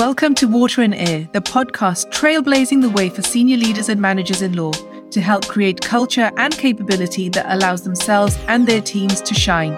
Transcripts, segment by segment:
Welcome to Water and Air, the podcast trailblazing the way for senior leaders and managers in law to help create culture and capability that allows themselves and their teams to shine.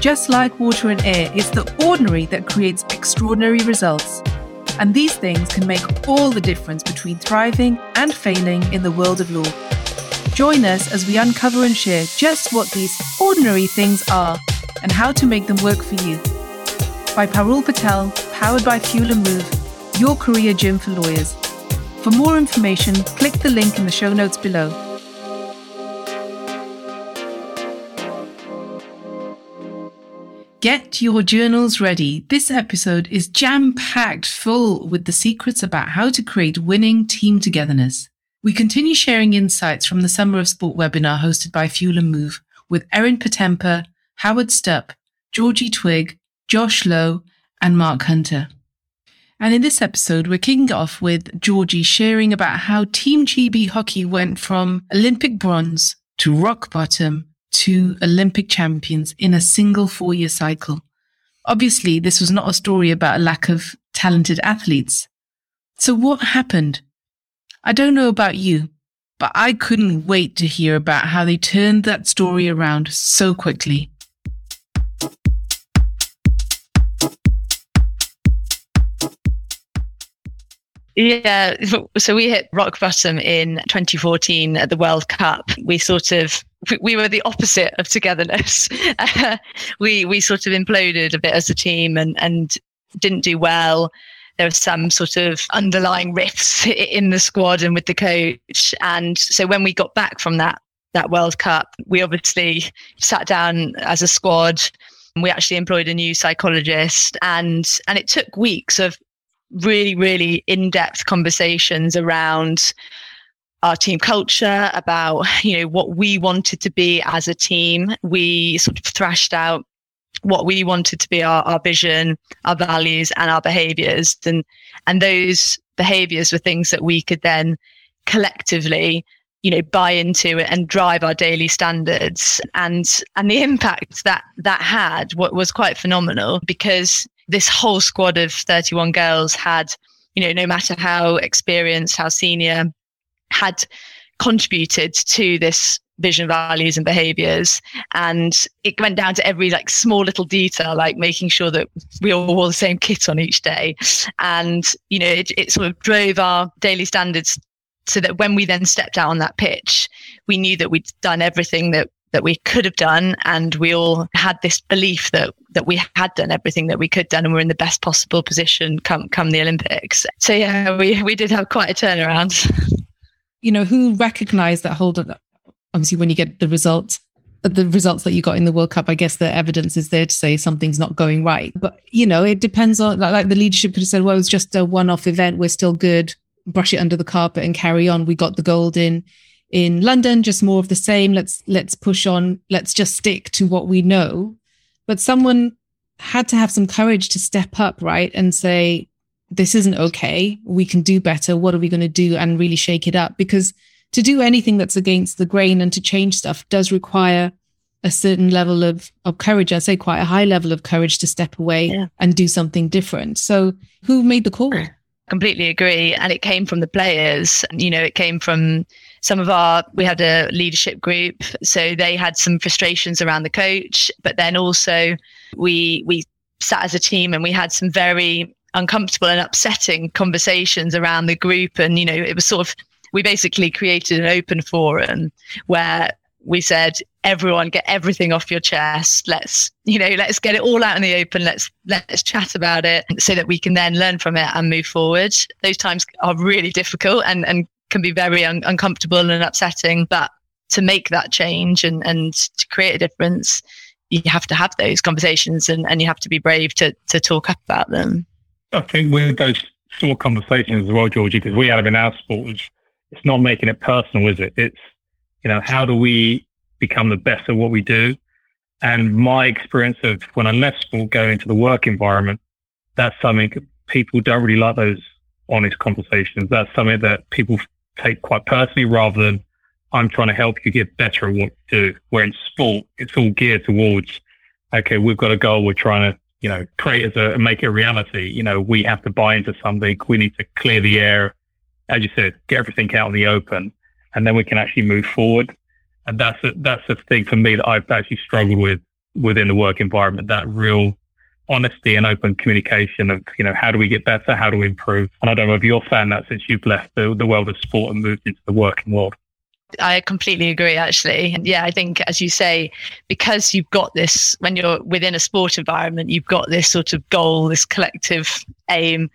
Just like water and air, it's the ordinary that creates extraordinary results. And these things can make all the difference between thriving and failing in the world of law. Join us as we uncover and share just what these ordinary things are and how to make them work for you. By Parul Patel, powered by Fuel and Move, your career gym for lawyers. For more information, click the link in the show notes below. Get your journals ready. This episode is jam packed full with the secrets about how to create winning team togetherness. We continue sharing insights from the Summer of Sport webinar hosted by Fuel and Move with Eryn Potempa, Howard Stupp, Georgie Twigg, Josh Low, and Mark Hunter. And in this episode, we're kicking off with Georgie sharing about how Team GB hockey went from Olympic bronze to rock bottom to Olympic champions in a single four year cycle. Obviously, this was not a story about a lack of talented athletes. So what happened? I don't know about you, but I couldn't wait to hear about how they turned that story around so quickly. Yeah, so we hit rock bottom in 2014 at the World Cup. We sort of we were the opposite of togetherness. we we sort of imploded a bit as a team and and didn't do well. There were some sort of underlying rifts in the squad and with the coach. And so when we got back from that that World Cup, we obviously sat down as a squad. We actually employed a new psychologist, and and it took weeks of really, really in depth conversations around our team culture, about you know what we wanted to be as a team. We sort of thrashed out what we wanted to be our, our vision, our values, and our behaviors, and and those behaviors were things that we could then collectively you know buy into it and drive our daily standards and and the impact that that had what was quite phenomenal because this whole squad of 31 girls had, you know, no matter how experienced, how senior, had contributed to this vision values and behaviors. And it went down to every like small little detail like making sure that we all wore the same kit on each day. And you know it, it sort of drove our daily standards so that when we then stepped out on that pitch we knew that we'd done everything that that we could have done and we all had this belief that that we had done everything that we could done and we're in the best possible position come come the olympics so yeah we we did have quite a turnaround you know who recognized that hold on obviously when you get the results the results that you got in the World Cup, I guess the evidence is there to say something's not going right. But you know, it depends on like, like the leadership could have said, "Well, it was just a one-off event. We're still good. Brush it under the carpet and carry on. We got the gold in in London, just more of the same. Let's let's push on. Let's just stick to what we know. But someone had to have some courage to step up, right, and say, "This isn't okay. We can do better. What are we going to do?" And really shake it up because to do anything that's against the grain and to change stuff does require a certain level of, of courage. I'd say quite a high level of courage to step away yeah. and do something different. So who made the call? Completely agree. And it came from the players. You know, it came from some of our we had a leadership group so they had some frustrations around the coach but then also we we sat as a team and we had some very uncomfortable and upsetting conversations around the group. And you know it was sort of we basically created an open forum where we said everyone get everything off your chest. Let's you know let's get it all out in the open. Let's let's chat about it so that we can then learn from it and move forward. Those times are really difficult and and can be very un- uncomfortable and upsetting. But to make that change and, and to create a difference, you have to have those conversations and, and you have to be brave to, to talk up about them. I think with those sort of conversations as well, Georgie, because we have in our sport, it's not making it personal, is it? It's, you know, how do we become the best at what we do? And my experience of when I left sport, going into the work environment, that's something people don't really like those honest conversations. That's something that people take quite personally rather than I'm trying to help you get better at what you do. Where in sport, it's all geared towards, okay, we've got a goal. We're trying to, you know, create as a, make it a reality. You know, we have to buy into something. We need to clear the air, as you said, get everything out in the open, and then we can actually move forward. And that's a, that's the thing for me that I've actually struggled with within the work environment. That real honesty and open communication of, you know, how do we get better? How do we improve? And I don't know if you're found that since you've left the, the world of sport and moved into the working world. I completely agree, actually. And yeah, I think, as you say, because you've got this, when you're within a sport environment, you've got this sort of goal, this collective aim.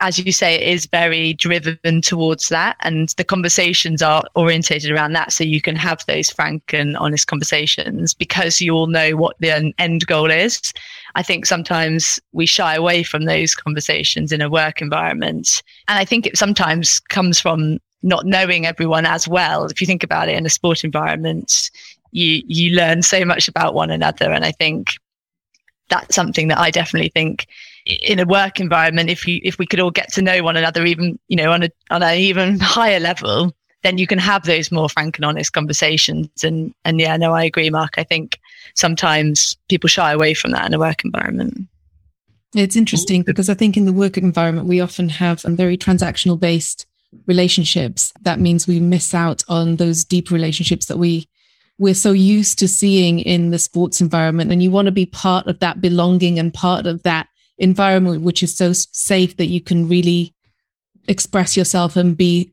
As you say, it is very driven towards that. And the conversations are orientated around that. So you can have those frank and honest conversations because you all know what the end goal is. I think sometimes we shy away from those conversations in a work environment. And I think it sometimes comes from not knowing everyone as well. If you think about it in a sport environment, you you learn so much about one another, and I think that's something that I definitely think in a work environment, if you if we could all get to know one another, even you know on a on an even higher level, then you can have those more frank and honest conversations. And and yeah, no, I agree, Mark. I think sometimes people shy away from that in a work environment. It's interesting because I think in the work environment we often have very transactional based relationships, that means we miss out on those deep relationships that we we're so used to seeing in the sports environment. And you want to be part of that belonging and part of that environment, which is so safe that you can really express yourself and be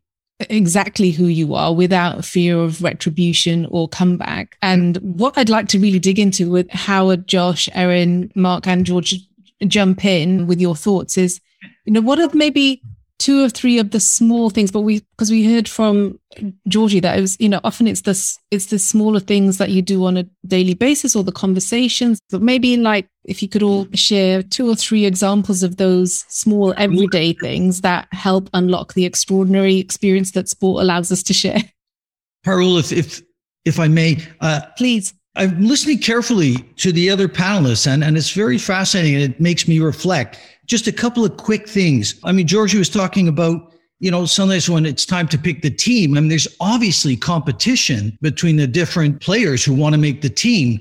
exactly who you are without fear of retribution or comeback. And what I'd like to really dig into with Howard, Josh, Eryn, Mark, and George jump in with your thoughts is, you know, what are maybe two or three of the small things, but we because we heard from Georgie that it was, you know, often it's this it's the smaller things that you do on a daily basis or the conversations. But maybe like if you could all share two or three examples of those small everyday things that help unlock the extraordinary experience that sport allows us to share. Parul, if if if I may, uh, please. I'm listening carefully to the other panelists, and, and it's very fascinating. And it makes me reflect. Just a couple of quick things. I mean, Georgie was talking about, you know, sometimes when it's time to pick the team, I mean, there's obviously competition between the different players who want to make the team.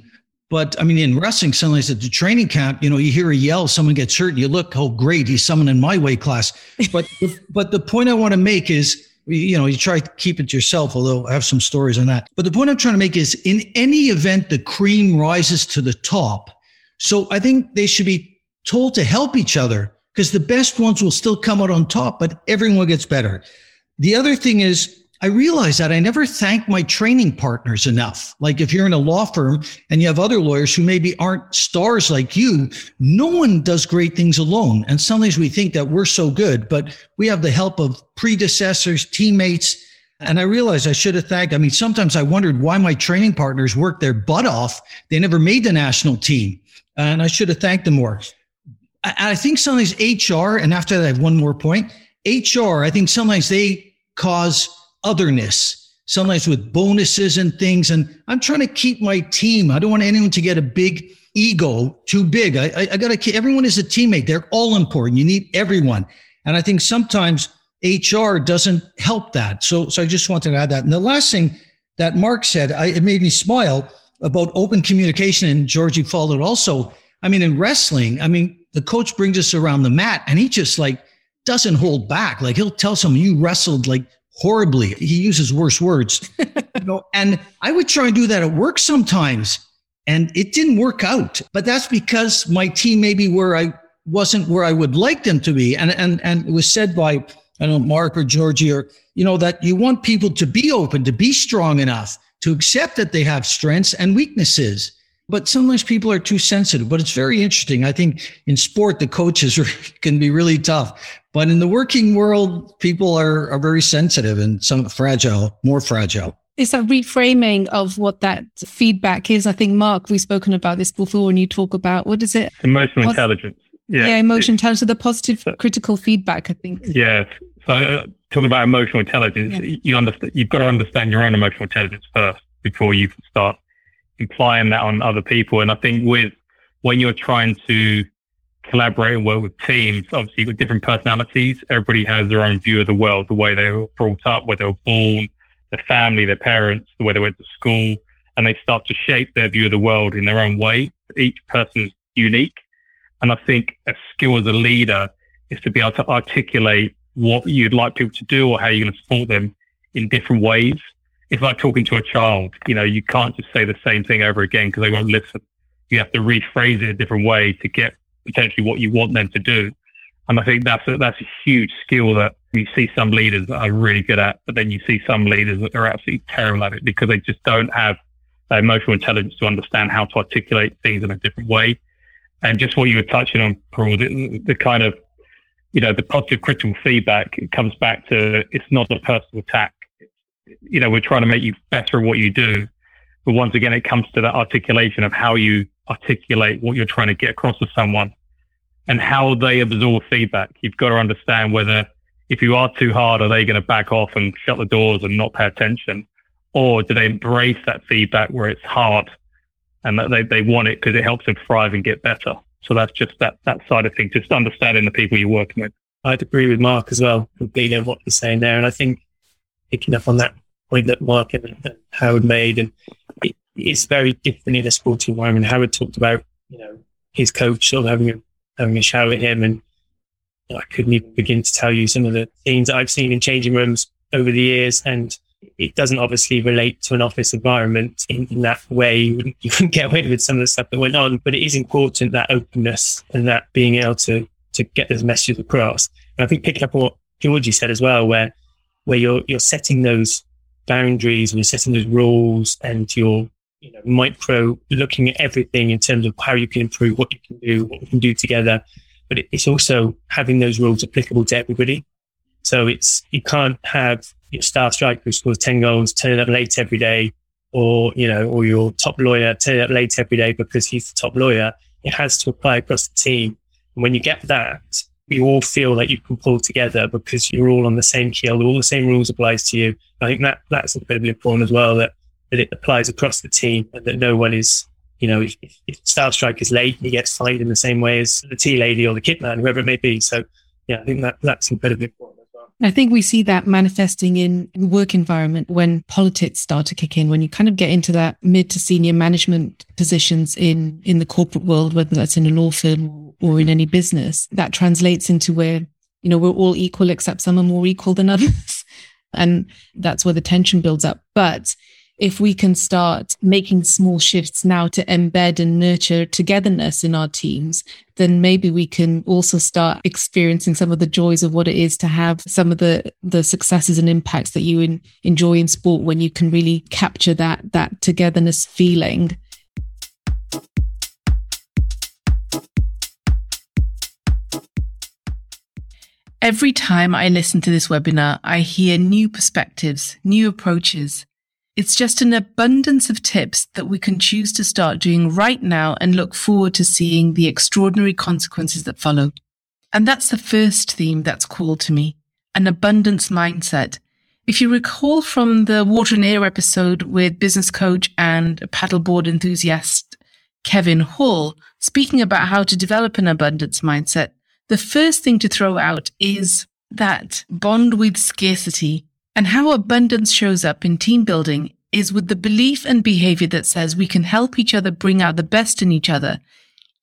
But I mean, in wrestling, sometimes at the training camp, you know, you hear a yell, someone gets hurt, and you look, oh, great, he's someone in my weight class. But but the point I want to make is, you know, you try to keep it to yourself, although I have some stories on that. But the point I'm trying to make is, in any event, the cream rises to the top. So I think they should be told to help each other because the best ones will still come out on top, but everyone gets better. The other thing is, I realize that I never thank my training partners enough. Like if you're in a law firm and you have other lawyers who maybe aren't stars like you, no one does great things alone. And sometimes we think that we're so good, but we have the help of predecessors, teammates. And I realized I should have thanked. I mean, sometimes I wondered why my training partners worked their butt off. They never made the national team. And I should have thanked them more. I think sometimes HR, and after that, I have one more point. HR, I think sometimes they cause otherness, sometimes with bonuses and things. And I'm trying to keep my team. I don't want anyone to get a big ego too big. I, I, I got to, keep everyone is a teammate. They're all important. You need everyone. And I think sometimes HR doesn't help that. So, so I just wanted to add that. And the last thing that Mark said, I, it made me smile about open communication. And Georgie followed also. I mean, in wrestling, I mean, the coach brings us around the mat and he just like doesn't hold back. Like he'll tell someone you wrestled like horribly. He uses worse words. you know, and I would try and do that at work sometimes and it didn't work out. But that's because my team maybe where I wasn't where I would like them to be. And and and it was said by I don't know, Mark or Georgie or you know, that you want people to be open, to be strong enough to accept that they have strengths and weaknesses but sometimes people are too sensitive. But it's very interesting. I think in sport, the coaches are, can be really tough. But in the working world, people are, are very sensitive and some fragile, more fragile. It's a reframing of what that feedback is. I think, Mark, we've spoken about this before when you talk about what is it? Emotional Pos- intelligence. Yeah, yeah emotional intelligence. So the positive so, critical feedback, I think. Yeah. So uh, talking about emotional intelligence, yeah. you understand, you've got to understand your own emotional intelligence first before you start implying that on other people. And I think with when you're trying to collaborate and work with teams, obviously with different personalities, everybody has their own view of the world, the way they were brought up, where they were born, their family, their parents, the way they went to school, and they start to shape their view of the world in their own way. Each person's unique. And I think a skill as a leader is to be able to articulate what you'd like people to do or how you're going to support them in different ways. It's like talking to a child. You know, you can't just say the same thing over again because they won't listen. You have to rephrase it a different way to get potentially what you want them to do. And I think that's a, that's a huge skill that you see some leaders that are really good at, but then you see some leaders that are absolutely terrible at it because they just don't have the emotional intelligence to understand how to articulate things in a different way. And just what you were touching on, Paul, the, the kind of, you know, the positive critical feedback, comes back to it's not a personal attack. You know, we're trying to make you better at what you do. But once again, it comes to that articulation of how you articulate what you're trying to get across to someone and how they absorb feedback. You've got to understand whether if you are too hard, are they going to back off and shut the doors and not pay attention? Or do they embrace that feedback where it's hard and that they, they want it because it helps them thrive and get better? So that's just that, that side of things, just understanding the people you're working with. I'd agree with Mark as well, completely on what you're saying there. And I think picking up on that point that Mark and, and Howard made, and it, it's very different in a sporting environment. Howard talked about, you know, his coach sort of having a having a shower at him. And I couldn't even begin to tell you some of the things I've seen in changing rooms over the years. And it doesn't obviously relate to an office environment in, in that way. You wouldn't, you wouldn't get away with some of the stuff that went on, but it is important that openness and that being able to, to get those messages across. And I think picking up what Georgie said as well, where, where you're, you're setting those boundaries and you're setting those rules and you're you know, micro looking at everything in terms of how you can improve, what you can do, what we can do together. But it's also having those rules applicable to everybody. So it's, you can't have your star striker who scores 10 goals turning up late every day or, you know, or your top lawyer turning up late every day because he's the top lawyer. It has to apply across the team. And when you get that, you all feel that you can pull together because you're all on the same keel. All the same rules applies to you. I think that that's incredibly important as well. That that it applies across the team and that no one is, you know, if, if Star Strike is late, he gets fined in the same way as the tea lady or the kit man, whoever it may be. So, yeah, I think that that's incredibly important. as well. I think we see that manifesting in work environment when politics start to kick in, when you kind of get into that mid to senior management positions in, in the corporate world, whether that's in a law firm or in any business, that translates into where, you know, we're all equal except some are more equal than others. and that's where the tension builds up. But if we can start making small shifts now to embed and nurture togetherness in our teams, then maybe we can also start experiencing some of the joys of what it is to have some of the the successes and impacts that you in, enjoy in sport when you can really capture that that togetherness feeling. Every time I listen to this webinar, I hear new perspectives, new approaches. It's just an abundance of tips that we can choose to start doing right now and look forward to seeing the extraordinary consequences that follow. And that's the first theme that's called to me an abundance mindset. If you recall from the water and air episode with business coach and paddleboard enthusiast Kevin Hall, speaking about how to develop an abundance mindset, the first thing to throw out is that bond with scarcity and how abundance shows up in team building is with the belief and behavior that says we can help each other bring out the best in each other,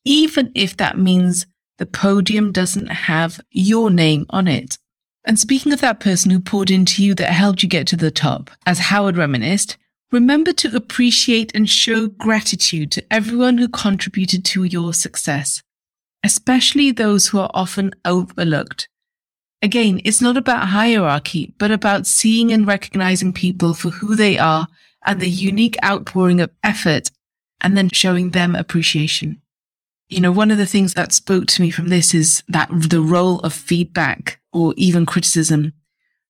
even if that means the podium doesn't have your name on it. And speaking of that person who poured into you that helped you get to the top, as Howard reminisced, remember to appreciate and show gratitude to everyone who contributed to your success, especially those who are often overlooked. Again, it's not about hierarchy, but about seeing and recognizing people for who they are and the unique outpouring of effort and then showing them appreciation. You know, one of the things that spoke to me from this is that the role of feedback or even criticism.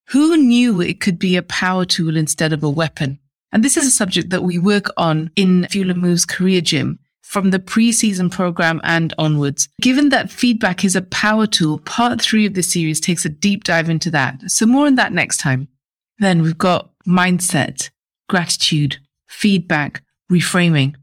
Who knew it could be a power tool instead of a weapon? And this is a subject that we work on in Fuel and Move's career gym from the pre-season program and onwards. Given that feedback is a power tool, part three of the series takes a deep dive into that. So more on that next time. Then we've got mindset, gratitude, feedback, reframing.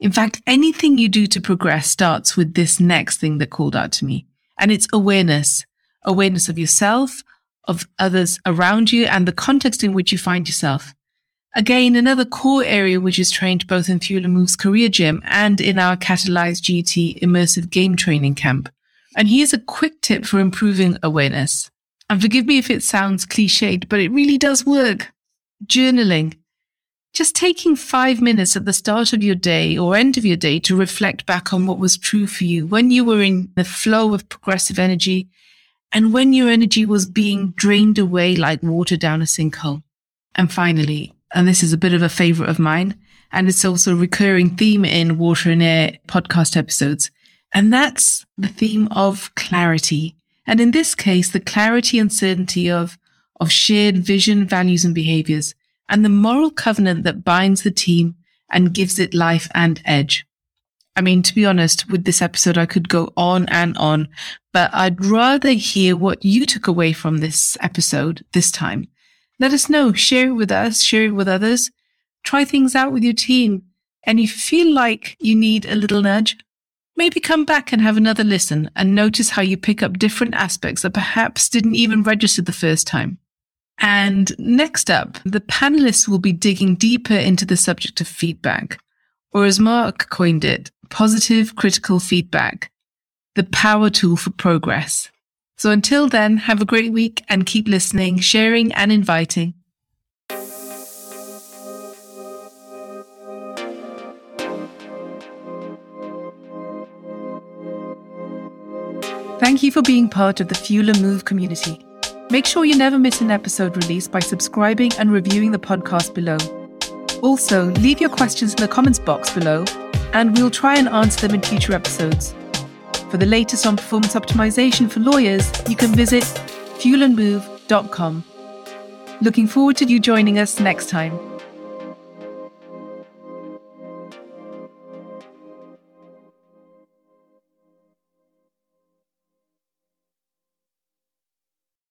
In fact, anything you do to progress starts with this next thing that called out to me. And it's awareness, awareness of yourself, of others around you and the context in which you find yourself. Again, another core area which is trained both in Fuel and Move's career gym and in our Catalyze GT immersive game training camp. And here's a quick tip for improving awareness. And forgive me if it sounds cliched, but it really does work. Journaling. Just taking five minutes at the start of your day or end of your day to reflect back on what was true for you when you were in the flow of progressive energy and when your energy was being drained away like water down a sinkhole. And finally, and this is a bit of a favorite of mine, and it's also a recurring theme in Water and Air podcast episodes. And that's the theme of clarity. And in this case, the clarity and certainty of, of shared vision, values, and behaviors, and the moral covenant that binds the team and gives it life and edge. I mean, to be honest, with this episode, I could go on and on, but I'd rather hear what you took away from this episode this time. Let us know. Share it with us, share it with others. Try things out with your team. And if you feel like you need a little nudge, maybe come back and have another listen and notice how you pick up different aspects that perhaps didn't even register the first time. And next up, the panelists will be digging deeper into the subject of feedback, or as Mark coined it, positive critical feedback, the power tool for progress. So until then, have a great week and keep listening, sharing, and inviting. Thank you for being part of the Fuel and Move community. Make sure you never miss an episode release by subscribing and reviewing the podcast below. Also, leave your questions in the comments box below, and we'll try and answer them in future episodes. For the latest on performance optimization for lawyers, you can visit fuelandmove.com. Looking forward to you joining us next time.